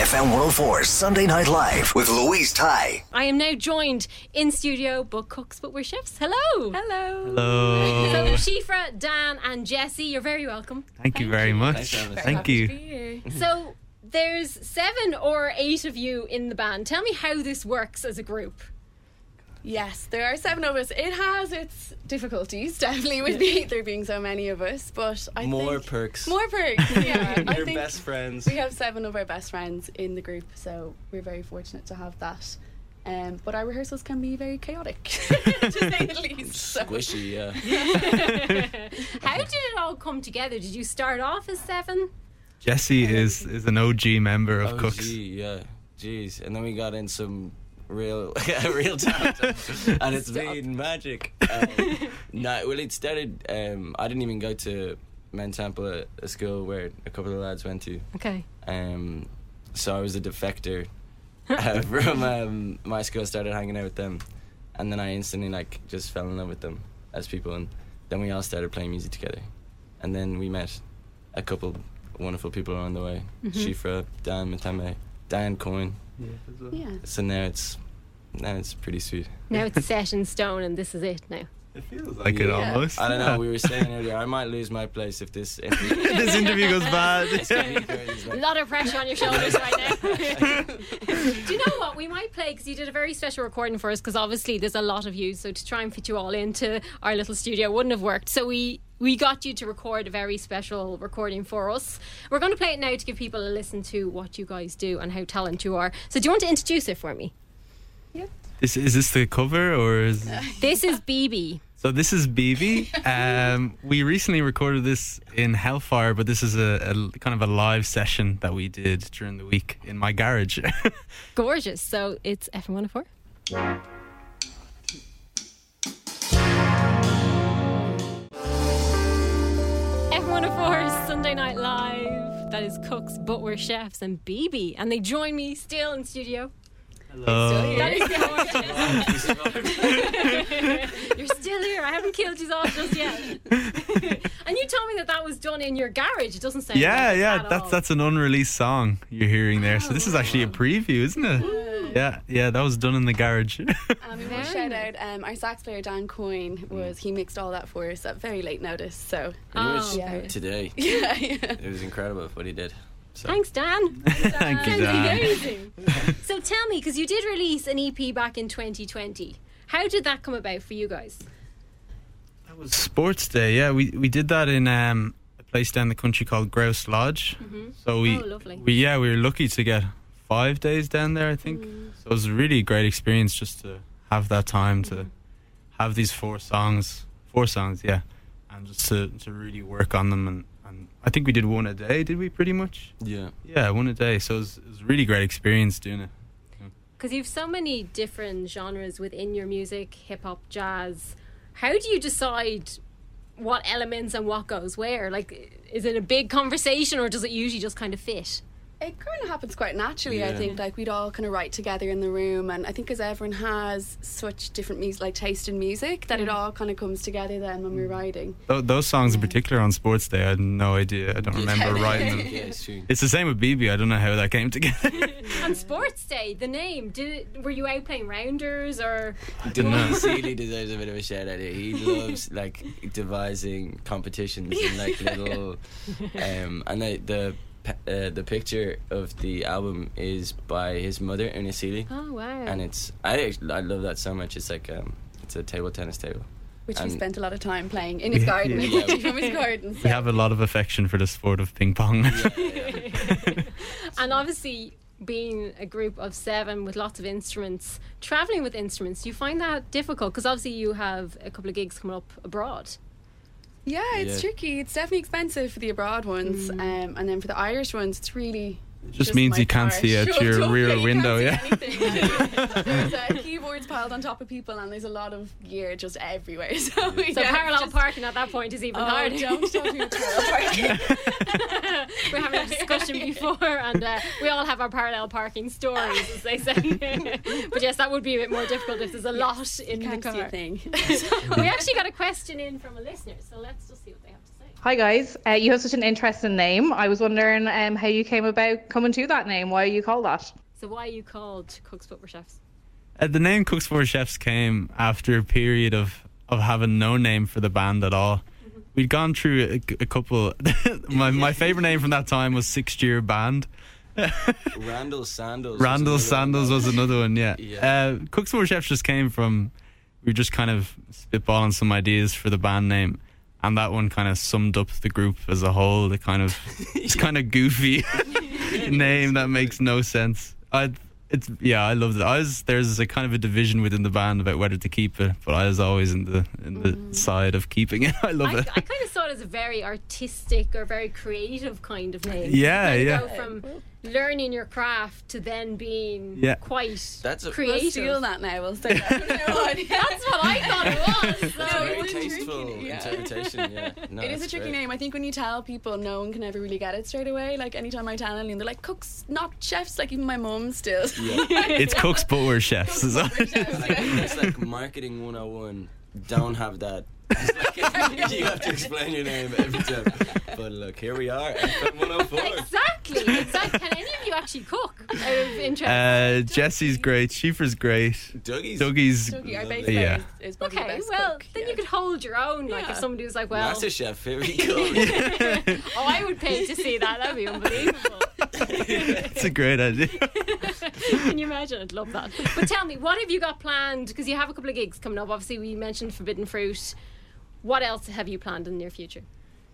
FM 104 Sunday Night Live with Louise Ty. I am now joined in studio, but cooks, but we're chefs. Hello. Hello. Hello. So Shifra, Dan, and Jesse, you're very welcome. Thank you very much. Thank you. So there's seven or eight of you in the band. Tell me how this works as a group. Yes, there are seven of us. It has its difficulties, definitely, with be, there being so many of us. But I More think perks. more perks. Yeah, I Your think best friends. we have seven of our best friends in the group, so we're very fortunate to have that. Um, but our rehearsals can be very chaotic, to say the least. So. Squishy, yeah. How did it all come together? Did you start off as seven? Jesse is is an OG member of Oh, Cooks. yeah. Jeez. And then we got in some real real talent. and it's been magic. Um, no, well, it started. Um, I didn't even go to Mount Temple, a, a school where a couple of lads went to. Okay. Um, so I was a defector uh, from um, my school. Started hanging out with them, and then I instantly like just fell in love with them as people, and then we all started playing music together, and then we met a couple wonderful people along the way: Shifra, Dan Matame, Dan Coyne. Yeah. So now it's now it's pretty sweet. Now it's set in stone, and this is it now. It feels like it almost. I don't know. We were saying earlier, I might lose my place if this. If this interview goes bad. A lot of pressure on your shoulders right now. Do you know what? We might play because you did a very special recording for us. Because obviously there's a lot of you, so to try and fit you all into our little studio wouldn't have worked. So we we got you to record a very special recording for us. We're going to play it now to give people a listen to what you guys do and how talented you are. So do you want to introduce it for me? Is, is this the cover or is This is BB. so? This is BB. Um, we recently recorded this in Hellfire, but this is a, a kind of a live session that we did during the week in my garage. Gorgeous. So it's FM104. F104 Sunday Night Live. That is Cooks, but we're chefs, and BB. And they join me still in studio. Hello. That is gorgeous. You're still here. I haven't killed you all just yet. and you told me that that was done in your garage. It doesn't sound Yeah, like it yeah, at that's all. that's an unreleased song you're hearing there. So this is oh. actually a preview, isn't it? Yeah, yeah, that was done in the garage. Um, we will shout out um, our sax player Dan Coyne was he mixed all that for us at very late notice. So Pretty much yeah. today. yeah, yeah. It was incredible what he did. So. Thanks, Dan. Thank you, Dan. amazing. so tell me, because you did release an EP back in 2020. How did that come about for you guys? That was Sports Day. Yeah, we we did that in um, a place down the country called Grouse Lodge. So we, Oh, lovely. we yeah we were lucky to get five days down there. I think mm. so. It was a really great experience just to have that time to mm. have these four songs, four songs, yeah, and just to to really work on them and. And I think we did one a day, did we? Pretty much, Yeah. yeah, one a day. So it was, it was a really great experience doing it. Because you've so many different genres within your music hip hop, jazz. How do you decide what elements and what goes where? Like, is it a big conversation or does it usually just kind of fit? It kind of happens quite naturally, I think. Like we'd all kind of write together in the room, and I think because everyone has such different music, like taste in music, that it all kind of comes together then when we're writing. Tho- those songs in particular on Sports Day, I had no idea. I don't remember writing them. Yeah, it's true. It's the same with BB. I don't know how that came together. on Sports Day, the name, did it, were you out playing rounders or? Didn't know. Seeley deserves a bit of a shout out here. He loves like devising competitions and like little, um, and the, the pe- uh, the picture of the album is by his mother, Una Seeley, Oh wow. and it's I actually, I love that so much. It's like um, it's a table tennis table. Which we spent a lot of time playing in his garden, Yeah. from his garden. So. We have a lot of affection for the sport of ping pong. and obviously being a group of seven with lots of instruments, traveling with instruments, you find that difficult? Because obviously you have a couple of gigs coming up abroad. Yeah, it's Yeah. tricky. It's definitely expensive for the abroad ones, Mm. um, and then for the Irish ones, it's really. just just, means you can't see out shoved your up. rear you window, yeah. there's uh, keyboards piled on top of people, and there's a lot of gear just everywhere. So, So yeah, parallel just- parking at that point is even Oh, harder. don't talk to me about parallel parking. We're having a discussion before, and uh, we all have our parallel parking stories, as they say. but yes, that would be a bit more difficult if there's a lot in the Can't see a car. thing. we actually got a question in from a listener, so let's just see what they have to say. Hi guys, uh, you have such an interesting name. I was wondering um, how you came about coming to that name. Why you call that? So, why are you called Cooks Footwear Chefs? Uh, the name Cooks for Chefs came after a period of, of having no name for the band at all. We'd gone through a, a couple. my my favorite name from that time was Six Year Band. Randall Sandals. was Randall one. Sandals was another one. Yeah. Yeah. Uh, Cooks for Chefs just came from. We were just kind of spitballing some ideas for the band name, and that one kind of summed up the group as a whole. The kind of it's kind of goofy name that makes no sense. I it's yeah, I loved it. I was there's a kind of a division within the band about whether to keep it, but I was always in the in the mm. side of keeping it. I love I, it. I kind of saw it as a very artistic or very creative kind of name. Yeah, You yeah. Go from learning your craft to then being Yeah. quite That's a- We'll creative. steal that now. We'll steal that. from now. That's what I thought it was. So. It's a very it's a tricky- tasteful yeah. interpretation. Yeah, no, It is a tricky great. name. I think when you tell people, no one can ever really get it straight away. Like anytime I tell anyone, they're like cooks, not chefs. Like even my mum still. Yeah. It's Cooks but we're chefs. is oh that- It's like marketing 101. Don't have that. Like, you have to explain your name every time. But look, here we are, FM 104. Exactly, exactly. Can any of you actually cook? Out of interest. Uh, Jesse's great. Shifra's great. Dougie's. Dougie's. Dougie, our Lovely. Yeah. is, is probably the okay, best well, cook. then yeah. you could hold your own. Like if somebody was like, well, Master Chef, here we go. oh, I would pay to see that. That'd be unbelievable. It's a great idea. Can you imagine? I'd love that. But tell me, what have you got planned? Because you have a couple of gigs coming up. Obviously, we mentioned Forbidden Fruit. What else have you planned in the near future?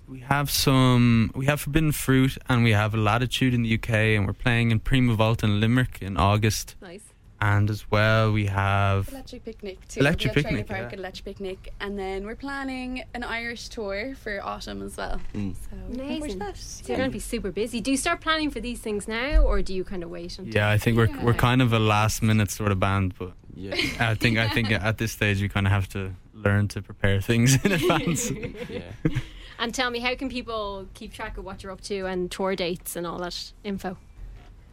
We have some. We have Forbidden Fruit, and we have Latitude in the UK, and we're playing in Prima Volta in Limerick in August. Nice. And as well, we have. Electric Picnic too. Electric we have Picnic, Park yeah. and Electric Picnic, and then we're planning an Irish tour for autumn as well. Mm. So looking forward to Amazing. that. So you're going to be super busy. Do you start planning for these things now, or do you kind of wait until? Yeah, I think we're we're kind of a last minute sort of band, but Yeah. I think I think at this stage we kind of have to learn to prepare things in advance. yeah. And tell me, how can people keep track of what you're up to and tour dates and all that info?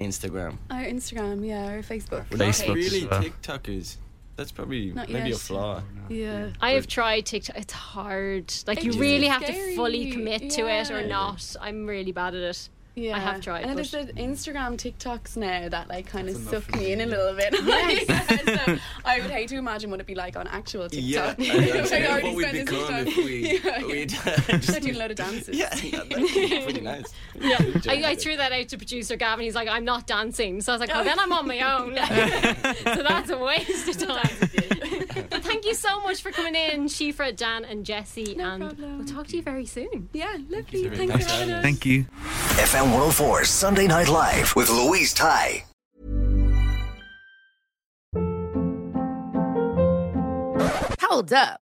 Instagram. Our Instagram, yeah, our Facebook. We're not Facebook as really well. TikTokers. That's probably Not maybe a flaw. Yeah. I have tried TikTok. It's hard. Like It you really have to scary. fully commit to it or Yeah. not. I'm really bad at it. Yeah, I have tried, And then there's the Instagram TikToks now that like kind of suck me in a little bit. so I would hate to imagine what it'd be like on actual TikTok. and that's I what we'd spent become if we Yeah. we'd Start just doing a load of dances. yeah, that'd pretty nice. Yeah, I, I threw that out to producer Gavin. He's like, I'm not dancing. So I was like, well, oh. then I'm on my own. so that's a waste of time. But thank you so much for coming in, Shifra, Dan, and Jesse. No and problem. we'll talk to you very soon. Yeah, lovely. very Thanks much. for having us. Thank you. FM 104 Sunday Night Live with Louise Ty. Hold up.